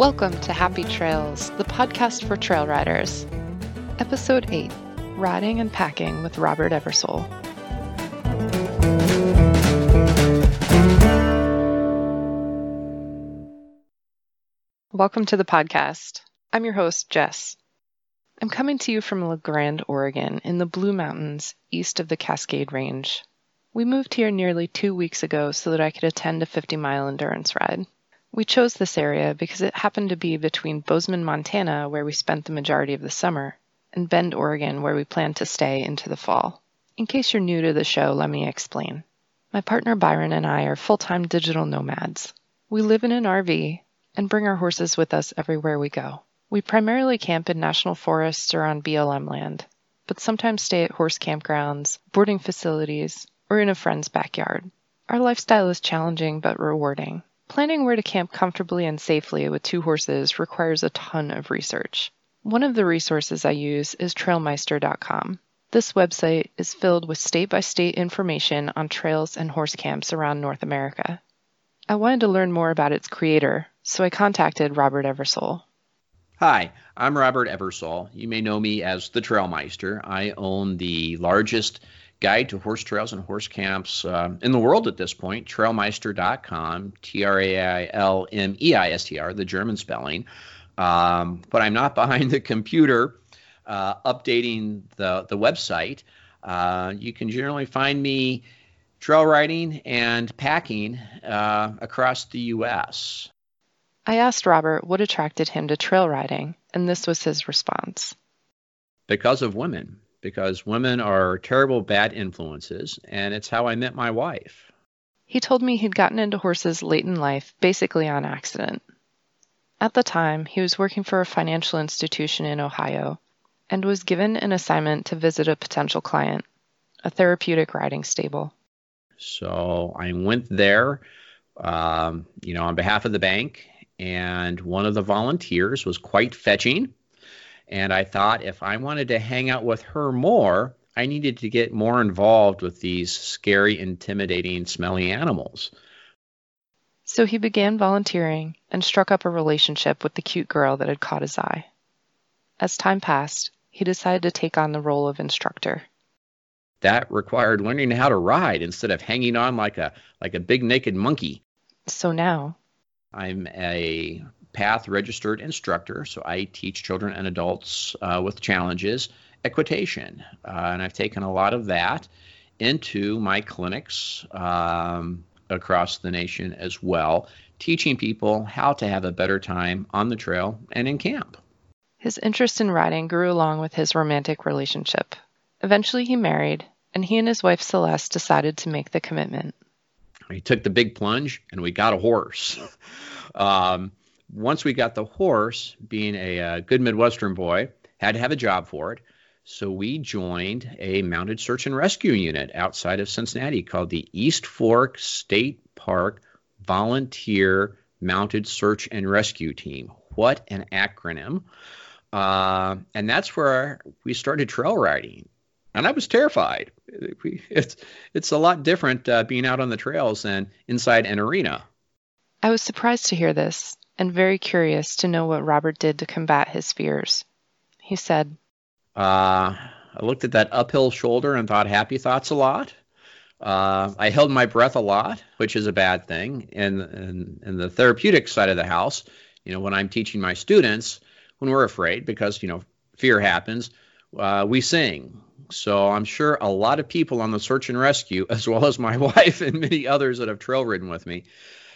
Welcome to Happy Trails, the podcast for trail riders. Episode 8 Riding and Packing with Robert Eversole. Welcome to the podcast. I'm your host, Jess. I'm coming to you from La Grande, Oregon, in the Blue Mountains, east of the Cascade Range. We moved here nearly two weeks ago so that I could attend a 50 mile endurance ride. We chose this area because it happened to be between Bozeman, Montana, where we spent the majority of the summer, and Bend, Oregon, where we plan to stay into the fall. In case you're new to the show, let me explain. My partner Byron and I are full time digital nomads. We live in an RV and bring our horses with us everywhere we go. We primarily camp in national forests or on BLM land, but sometimes stay at horse campgrounds, boarding facilities, or in a friend's backyard. Our lifestyle is challenging but rewarding. Planning where to camp comfortably and safely with two horses requires a ton of research. One of the resources I use is trailmeister.com. This website is filled with state by state information on trails and horse camps around North America. I wanted to learn more about its creator, so I contacted Robert Eversole. Hi, I'm Robert Eversole. You may know me as the Trailmeister. I own the largest guide to horse trails and horse camps uh, in the world at this point, trailmeister.com, T R A I L M E I S T R, the German spelling. Um, but I'm not behind the computer uh, updating the, the website. Uh, you can generally find me trail riding and packing uh, across the U.S. I asked Robert what attracted him to trail riding, and this was his response. Because of women, because women are terrible bad influences, and it's how I met my wife. He told me he'd gotten into horses late in life, basically on accident. At the time, he was working for a financial institution in Ohio and was given an assignment to visit a potential client, a therapeutic riding stable. So I went there, um, you know, on behalf of the bank and one of the volunteers was quite fetching. And I thought if I wanted to hang out with her more, I needed to get more involved with these scary, intimidating, smelly animals. So he began volunteering and struck up a relationship with the cute girl that had caught his eye. As time passed, he decided to take on the role of instructor. That required learning how to ride instead of hanging on like a like a big naked monkey. So now, I'm a PATH registered instructor, so I teach children and adults uh, with challenges equitation. Uh, and I've taken a lot of that into my clinics um, across the nation as well, teaching people how to have a better time on the trail and in camp. His interest in riding grew along with his romantic relationship. Eventually, he married, and he and his wife Celeste decided to make the commitment he took the big plunge and we got a horse. um, once we got the horse, being a, a, uh, good Midwestern boy, had to have a job for it. So we joined a mounted search and rescue unit outside of Cincinnati called the East Fork State Park Volunteer Mounted Search and Rescue Team. What an acronym. Uh, and that's where we started trail riding and I was terrified. It's it's a lot different uh, being out on the trails than inside an arena. I was surprised to hear this and very curious to know what Robert did to combat his fears. He said, uh, "I looked at that uphill shoulder and thought happy thoughts a lot. Uh, I held my breath a lot, which is a bad thing. And in, in the therapeutic side of the house, you know, when I'm teaching my students, when we're afraid because you know fear happens." Uh, we sing, so I'm sure a lot of people on the search and rescue, as well as my wife and many others that have trail ridden with me,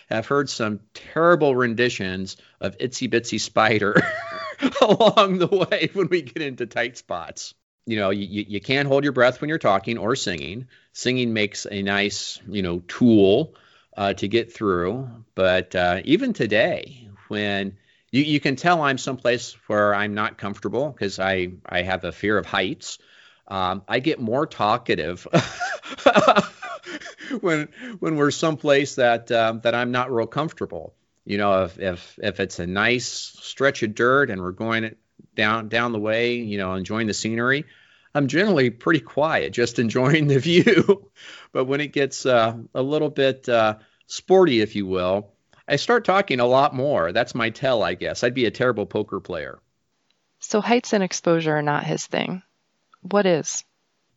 have heard some terrible renditions of Itsy Bitsy Spider along the way when we get into tight spots. You know, you, you can't hold your breath when you're talking or singing. Singing makes a nice, you know, tool uh, to get through. But uh, even today, when you, you can tell I'm someplace where I'm not comfortable because I, I have a fear of heights um, I get more talkative when when we're someplace that um, that I'm not real comfortable. You know, if if if it's a nice stretch of dirt and we're going down down the way, you know, enjoying the scenery, I'm generally pretty quiet, just enjoying the view. but when it gets uh, a little bit uh, sporty, if you will, I start talking a lot more. That's my tell, I guess. I'd be a terrible poker player. So heights and exposure are not his thing. What is?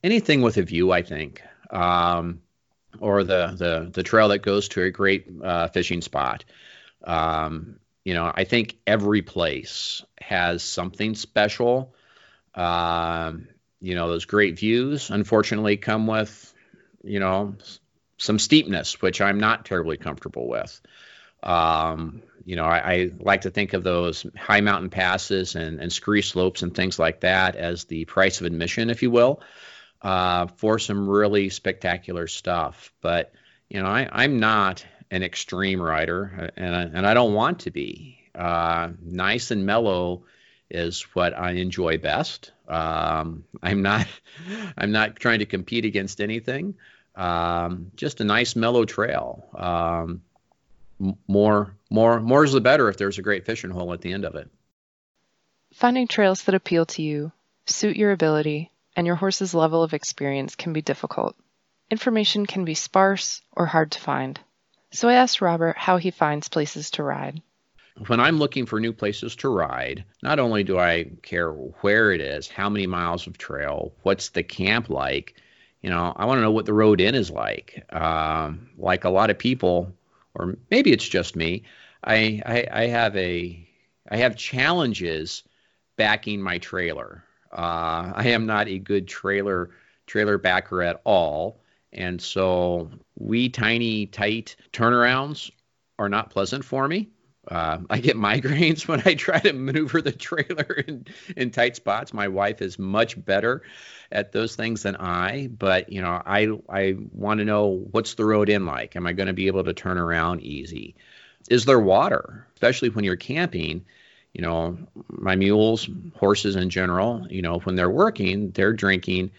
Anything with a view, I think, um, or the, the the trail that goes to a great uh, fishing spot. Um, you know, I think every place has something special. Um, you know, those great views, unfortunately, come with, you know, some steepness, which I'm not terribly comfortable with. Um, you know, I, I, like to think of those high mountain passes and, and scree slopes and things like that as the price of admission, if you will, uh, for some really spectacular stuff. But, you know, I, I'm not an extreme rider, and I, and I don't want to be. Uh, nice and mellow is what I enjoy best. Um, I'm not I'm not trying to compete against anything. Um, just a nice mellow trail. Um, more more more is the better if there's a great fishing hole at the end of it. Finding trails that appeal to you, suit your ability, and your horse's level of experience can be difficult. Information can be sparse or hard to find. So I asked Robert how he finds places to ride when I'm looking for new places to ride, not only do I care where it is, how many miles of trail, what's the camp like, you know, I want to know what the road in is like. Um, like a lot of people, or maybe it's just me, I, I, I have a I have challenges backing my trailer. Uh, I am not a good trailer trailer backer at all, and so wee tiny tight turnarounds are not pleasant for me. Uh, I get migraines when I try to maneuver the trailer in, in tight spots. My wife is much better at those things than I, but you know, I I want to know what's the road in like. Am I going to be able to turn around easy? Is there water, especially when you're camping? You know, my mules, horses in general, you know, when they're working, they're drinking,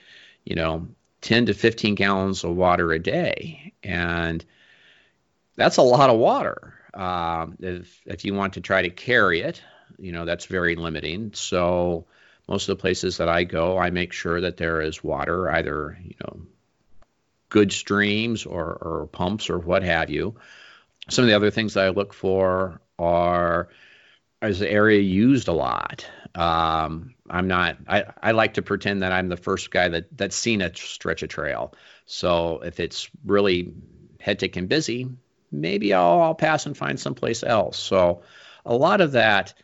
you know, 10 to 15 gallons of water a day, and that's a lot of water um, if if you want to try to carry it, you know that's very limiting. So most of the places that I go, I make sure that there is water, either you know good streams or, or pumps or what have you. Some of the other things that I look for are is the area used a lot. Um, I'm not. I, I like to pretend that I'm the first guy that that's seen a stretch of trail. So if it's really hectic and busy, maybe I'll, I'll pass and find someplace else. So a lot of that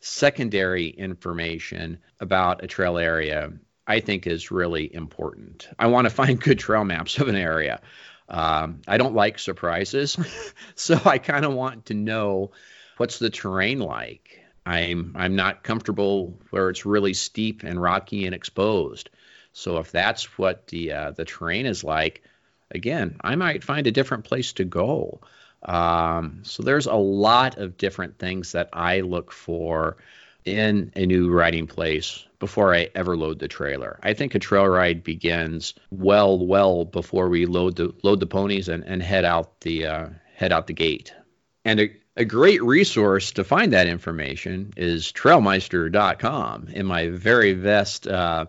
secondary information about a trail area I think is really important. I want to find good trail maps of an area. Um, I don't like surprises, so I kind of want to know what's the terrain like. I'm I'm not comfortable where it's really steep and rocky and exposed. So if that's what the uh, the terrain is like, again, I might find a different place to go. Um, so there's a lot of different things that I look for in a new riding place before I ever load the trailer. I think a trail ride begins well, well before we load the load the ponies and, and head out the uh, head out the gate. And a, a great resource to find that information is trailmeister.com in my very best uh,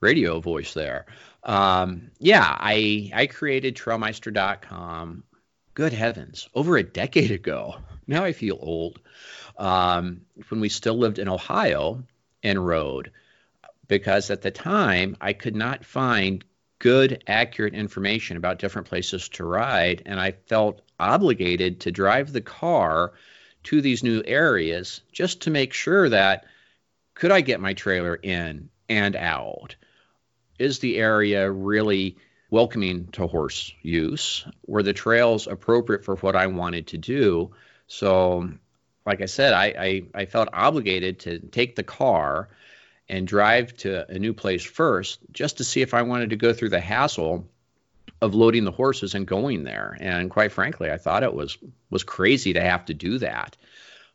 radio voice there. Um, yeah, I I created trailmeister.com. Good heavens, over a decade ago. Now I feel old. Um, when we still lived in Ohio and rode, because at the time I could not find good, accurate information about different places to ride, and I felt obligated to drive the car to these new areas just to make sure that could I get my trailer in and out? Is the area really welcoming to horse use? Were the trails appropriate for what I wanted to do? So, like I said, I, I, I felt obligated to take the car and drive to a new place first just to see if I wanted to go through the hassle of loading the horses and going there. And quite frankly, I thought it was was crazy to have to do that.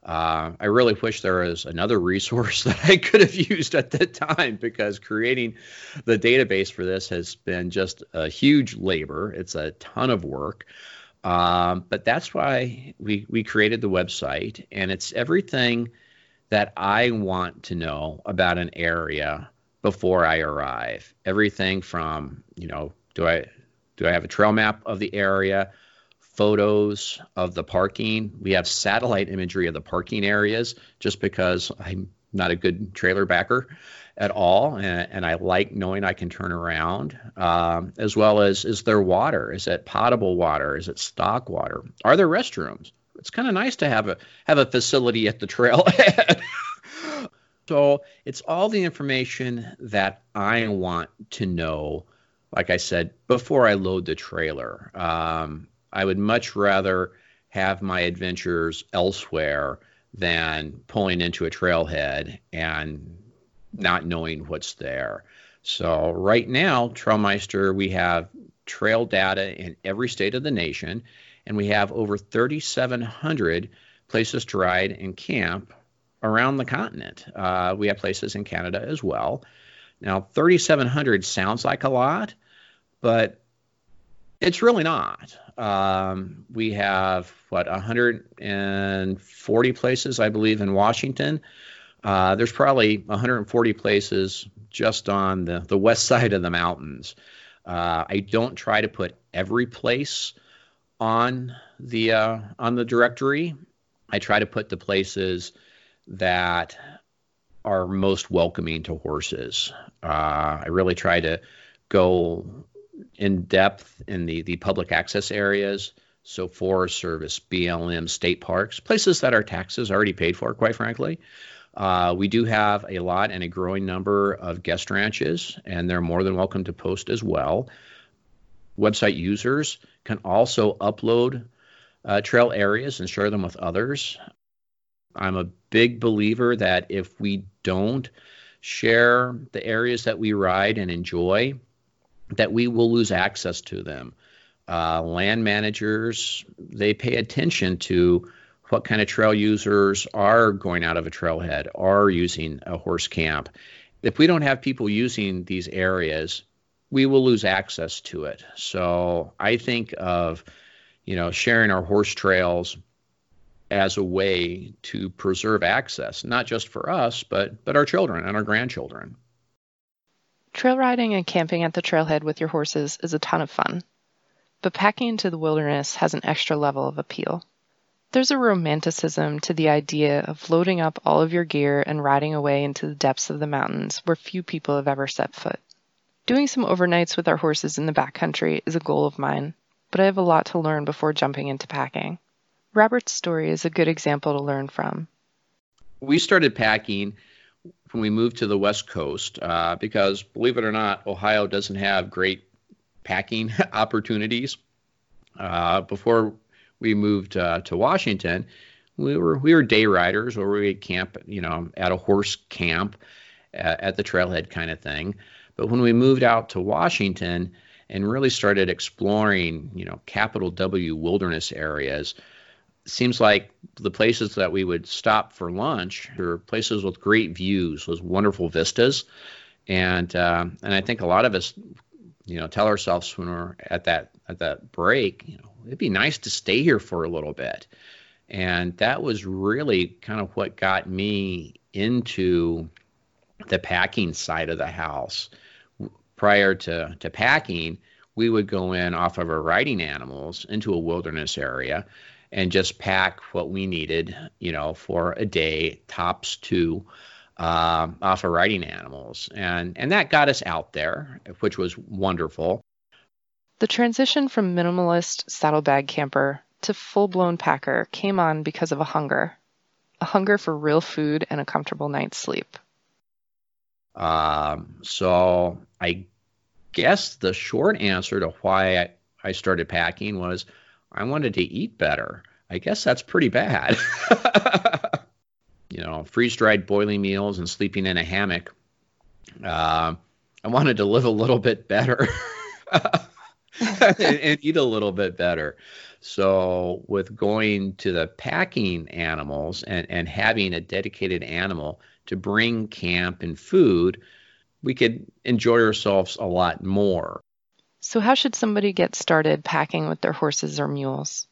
Uh, I really wish there was another resource that I could have used at the time because creating the database for this has been just a huge labor. It's a ton of work. Um, but that's why we, we created the website, and it's everything that I want to know about an area before I arrive. Everything from, you know, do I do I have a trail map of the area? Photos of the parking. We have satellite imagery of the parking areas just because I'm not a good trailer backer at all, and, and I like knowing I can turn around. Um, as well as is there water? Is it potable water? Is it stock water? Are there restrooms? It's kind of nice to have a have a facility at the trailhead. so it's all the information that I want to know. Like I said before, I load the trailer. Um, I would much rather have my adventures elsewhere than pulling into a trailhead and not knowing what's there. So right now, Trailmeister, we have trail data in every state of the nation, and we have over 3,700 places to ride and camp around the continent. Uh, we have places in Canada as well. Now, 3,700 sounds like a lot, but it's really not. Um, we have what 140 places, I believe, in Washington. Uh, there's probably 140 places just on the, the west side of the mountains. Uh, I don't try to put every place on the uh, on the directory. I try to put the places that are most welcoming to horses. Uh, I really try to go in depth in the, the public access areas. So, Forest Service, BLM, state parks, places that our taxes already paid for, quite frankly. Uh, we do have a lot and a growing number of guest ranches, and they're more than welcome to post as well. Website users can also upload uh, trail areas and share them with others. I'm a big believer that if we don't share the areas that we ride and enjoy, that we will lose access to them. Uh, land managers, they pay attention to what kind of trail users are going out of a trailhead, are using a horse camp. If we don't have people using these areas, we will lose access to it. So I think of, you know, sharing our horse trails as a way to preserve access, not just for us, but but our children and our grandchildren. Trail riding and camping at the trailhead with your horses is a ton of fun, but packing into the wilderness has an extra level of appeal. There's a romanticism to the idea of loading up all of your gear and riding away into the depths of the mountains where few people have ever set foot. Doing some overnights with our horses in the backcountry is a goal of mine, but I have a lot to learn before jumping into packing. Robert's story is a good example to learn from. We started packing when we moved to the West Coast uh, because, believe it or not, Ohio doesn't have great packing opportunities. Uh, before we moved uh, to Washington, we were we were day riders, or we camp, you know, at a horse camp at, at the trailhead kind of thing. But when we moved out to Washington and really started exploring, you know, capital W wilderness areas, seems like the places that we would stop for lunch were places with great views, with wonderful vistas, and uh, and I think a lot of us, you know, tell ourselves when we're at that at that break, you know, it'd be nice to stay here for a little bit. And that was really kind of what got me into the packing side of the house. Prior to, to packing, we would go in off of our riding animals into a wilderness area and just pack what we needed, you know, for a day, tops two, uh, off of riding animals. And, and that got us out there, which was wonderful. The transition from minimalist saddlebag camper to full blown packer came on because of a hunger a hunger for real food and a comfortable night's sleep. Um, so I guess the short answer to why I, I started packing was I wanted to eat better. I guess that's pretty bad. you know, freeze dried boiling meals and sleeping in a hammock. Uh, I wanted to live a little bit better. and, and eat a little bit better. So, with going to the packing animals and, and having a dedicated animal to bring camp and food, we could enjoy ourselves a lot more. So, how should somebody get started packing with their horses or mules?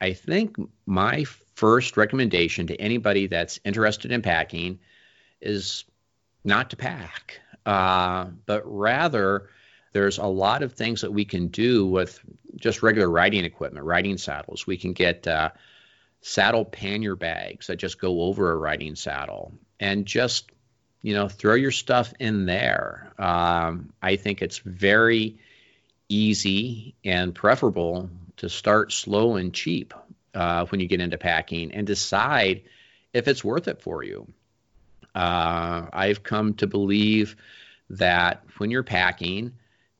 I think my first recommendation to anybody that's interested in packing is not to pack. uh, but rather there's a lot of things that we can do with just regular riding equipment, riding saddles. We can get uh, saddle pannier bags that just go over a riding saddle and just you know throw your stuff in there. Um, I think it's very easy and preferable to start slow and cheap uh, when you get into packing and decide if it's worth it for you. Uh, I've come to believe that when you're packing,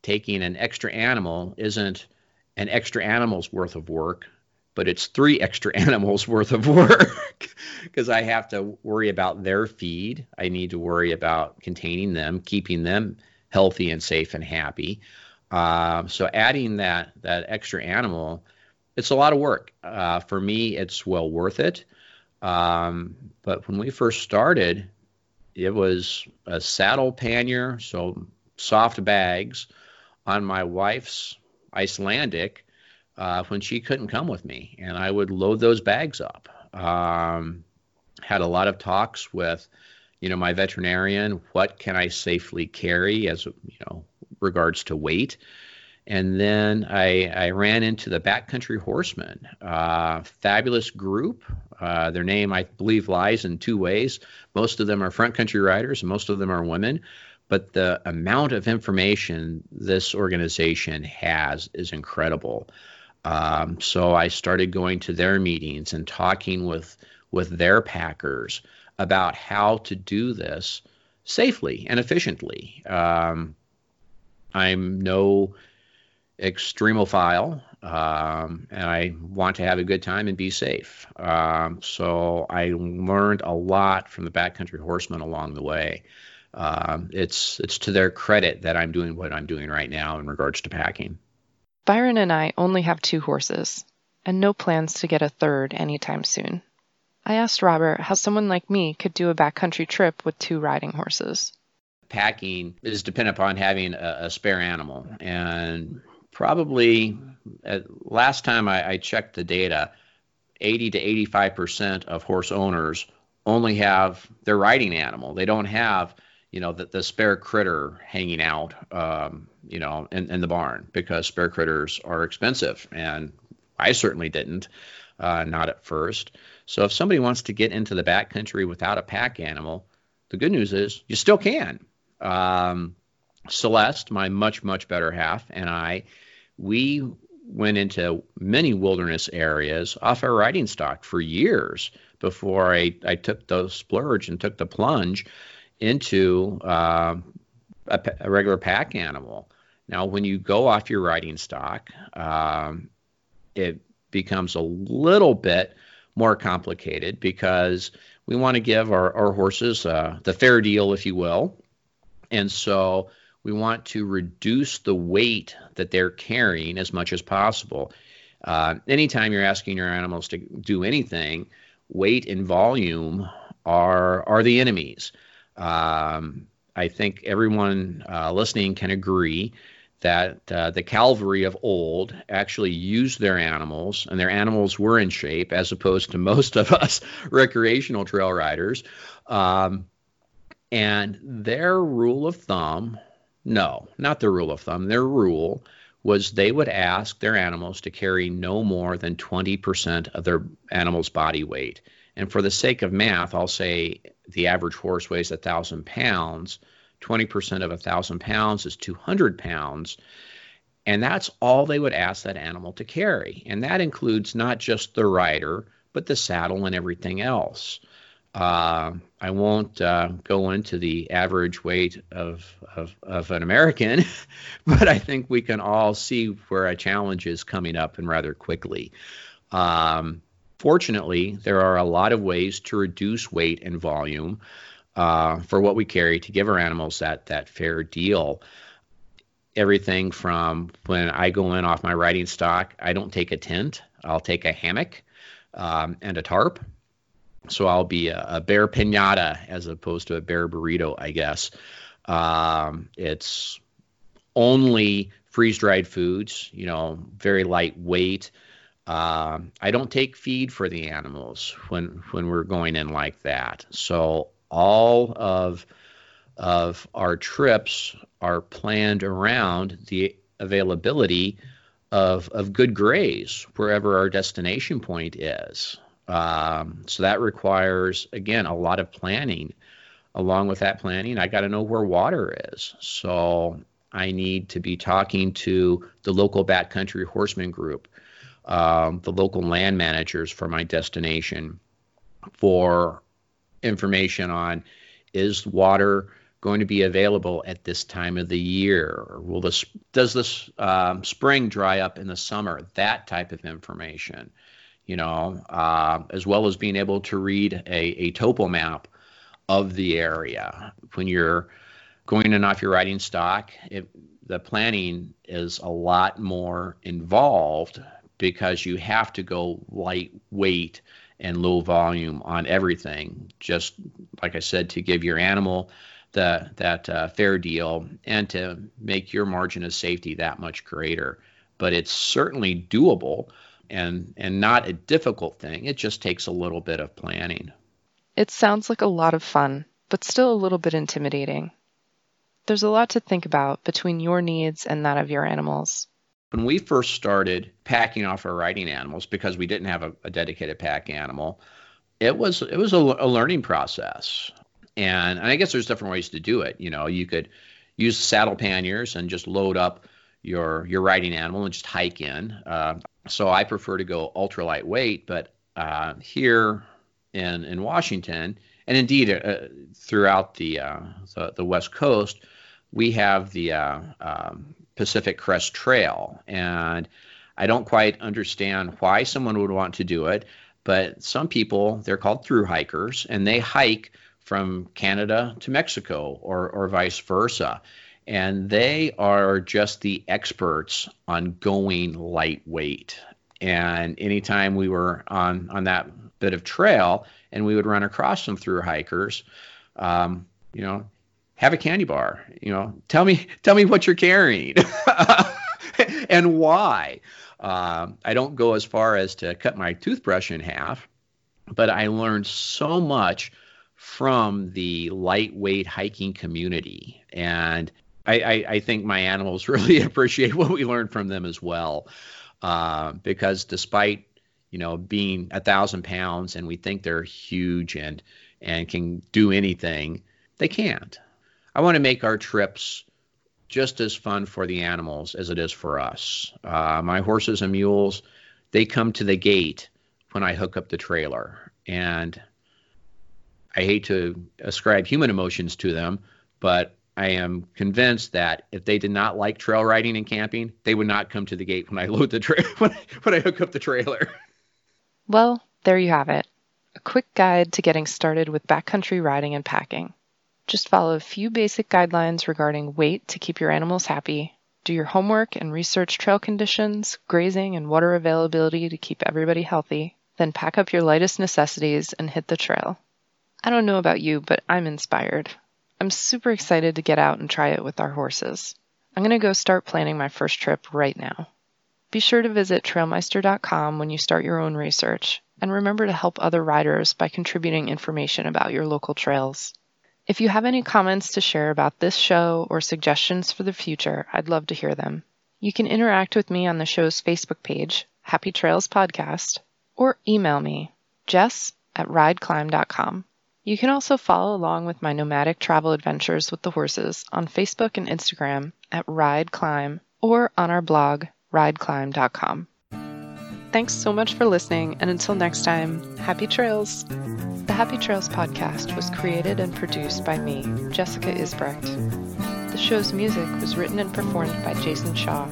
taking an extra animal isn't an extra animal's worth of work, but it's three extra animals worth of work because I have to worry about their feed. I need to worry about containing them, keeping them healthy and safe and happy. Uh, so adding that that extra animal, it's a lot of work. Uh, for me, it's well worth it. Um, but when we first started, it was a saddle pannier, so soft bags, on my wife's Icelandic uh, when she couldn't come with me, and I would load those bags up. Um, had a lot of talks with, you know, my veterinarian. What can I safely carry as you know regards to weight? And then I, I ran into the Backcountry Horsemen, uh, fabulous group. Uh, their name, I believe, lies in two ways. Most of them are front country riders, most of them are women but the amount of information this organization has is incredible. Um, so I started going to their meetings and talking with with their packers about how to do this safely and efficiently. Um, I'm no extremophile, um, and I want to have a good time and be safe. Um, so I learned a lot from the backcountry horsemen along the way um, it's it's to their credit that I'm doing what I'm doing right now in regards to packing. Byron and I only have two horses, and no plans to get a third anytime soon. I asked Robert how someone like me could do a backcountry trip with two riding horses. Packing is dependent upon having a, a spare animal, and probably at, last time I, I checked the data, 80 to 85 percent of horse owners only have their riding animal. They don't have you know, the, the spare critter hanging out, um, you know, in, in the barn because spare critters are expensive. And I certainly didn't, uh, not at first. So if somebody wants to get into the backcountry without a pack animal, the good news is you still can. Um, Celeste, my much, much better half, and I, we went into many wilderness areas off our riding stock for years before I, I took the splurge and took the plunge into uh, a, a, regular pack animal. Now, when you go off your riding stock, um, it becomes a little bit more complicated because we want to give our, our horses uh, the fair deal, if you will. And so we want to reduce the weight that they're carrying as much as possible. Uh, anytime you're asking your animals to do anything, weight and volume are are the enemies. Um, I think everyone uh, listening can agree that uh, the cavalry of old actually used their animals, and their animals were in shape, as opposed to most of us recreational trail riders. Um, and their rule of thumb, no, not their rule of thumb, their rule was they would ask their animals to carry no more than 20% of their animal's body weight. And for the sake of math, I'll say the average horse weighs thousand pounds. 20% of thousand pounds is 200 pounds. And that's all they would ask that animal to carry. And that includes not just the rider, but the saddle and everything else. Uh, I won't uh, go into the average weight of, of, of an American, but I think we can all see where a challenge is coming up and rather quickly. Um, Fortunately, there are a lot of ways to reduce weight and volume uh, for what we carry to give our animals that that fair deal. Everything from when I go in off my riding stock, I don't take a tent. I'll take a hammock um, and a tarp. So I'll be a, a, bear pinata as opposed to a bear burrito, I guess. Um, it's only freeze dried foods, you know, very lightweight. Um, I don't take feed for the animals when when we're going in like that. So all of of our trips are planned around the availability of, of good graze wherever our destination point is. Um, so that requires, again, a lot of planning. Along with that planning, I got to know where water is. So I need to be talking to the local backcountry horseman group, um, the local land managers for my destination for information on is water going to be available at this time of the year? Or will this does this um, spring dry up in the summer? That type of information, you know, uh, as well as being able to read a, a topo map of the area when you're going in off your riding stock. It, the planning is a lot more involved because you have to go lightweight and low volume on everything. Just like I said, to give your animal the, that uh, fair deal and to make your margin of safety that much greater. But it's certainly doable and and not a difficult thing. It just takes a little bit of planning. It sounds like a lot of fun, but still a little bit intimidating. There's a lot to think about between your needs and that of your animals. When we first started packing off our riding animals because we didn't have a, a dedicated pack animal, it was it was a, a learning process and, and I guess there's different ways to do it. You know, you could use saddle panniers and just load up your your riding animal and just hike in. Uh, so I prefer to go ultra lightweight, but uh, here in in Washington, and indeed uh, throughout the, uh, the, the West Coast, we have the uh, um, Pacific Crest Trail, and I don't quite understand why someone would want to do it, but some people they're called through hikers, and they hike from Canada to Mexico or, or vice versa. And they are just the experts on going lightweight. And anytime we were on, on that bit of trail and we would run across some through hikers, um, you know, have a candy bar. You know, tell me tell me what you're carrying and why. Um, I don't go as far as to cut my toothbrush in half, but I learned so much from the lightweight hiking community. And I, I, I, think my animals really appreciate what we learned from them as well. Uh, because despite, you know, being a thousand pounds and we think they're huge and, and can do anything, they can't. I want to make our trips just as fun for the animals as it is for us. Uh, my horses and mules, they come to the gate when I hook up the trailer. And I hate to ascribe human emotions to them, but I am convinced that if they did not like trail riding and camping, they would not come to the gate when I load the tra- when, when I hook up the trailer. Well, there you have it. A quick guide to getting started with backcountry riding and packing. Just follow a few basic guidelines regarding weight to keep your animals happy, do your homework and research trail conditions, grazing, and water availability to keep everybody healthy, then pack up your lightest necessities and hit the trail. I don't know about you, but I'm inspired. I'm super excited to get out and try it with our horses. I'm going to go start planning my first trip right now. Be sure to visit trailmeister.com when you start your own research, and remember to help other riders by contributing information about your local trails. If you have any comments to share about this show or suggestions for the future, I'd love to hear them. You can interact with me on the show's Facebook page, Happy Trails Podcast, or email me, jess at rideclimb.com. You can also follow along with my nomadic travel adventures with the horses on Facebook and Instagram at Ride Climb or on our blog, rideclimb.com. Thanks so much for listening, and until next time, happy trails! The Happy Trails podcast was created and produced by me, Jessica Isbrecht. The show's music was written and performed by Jason Shaw.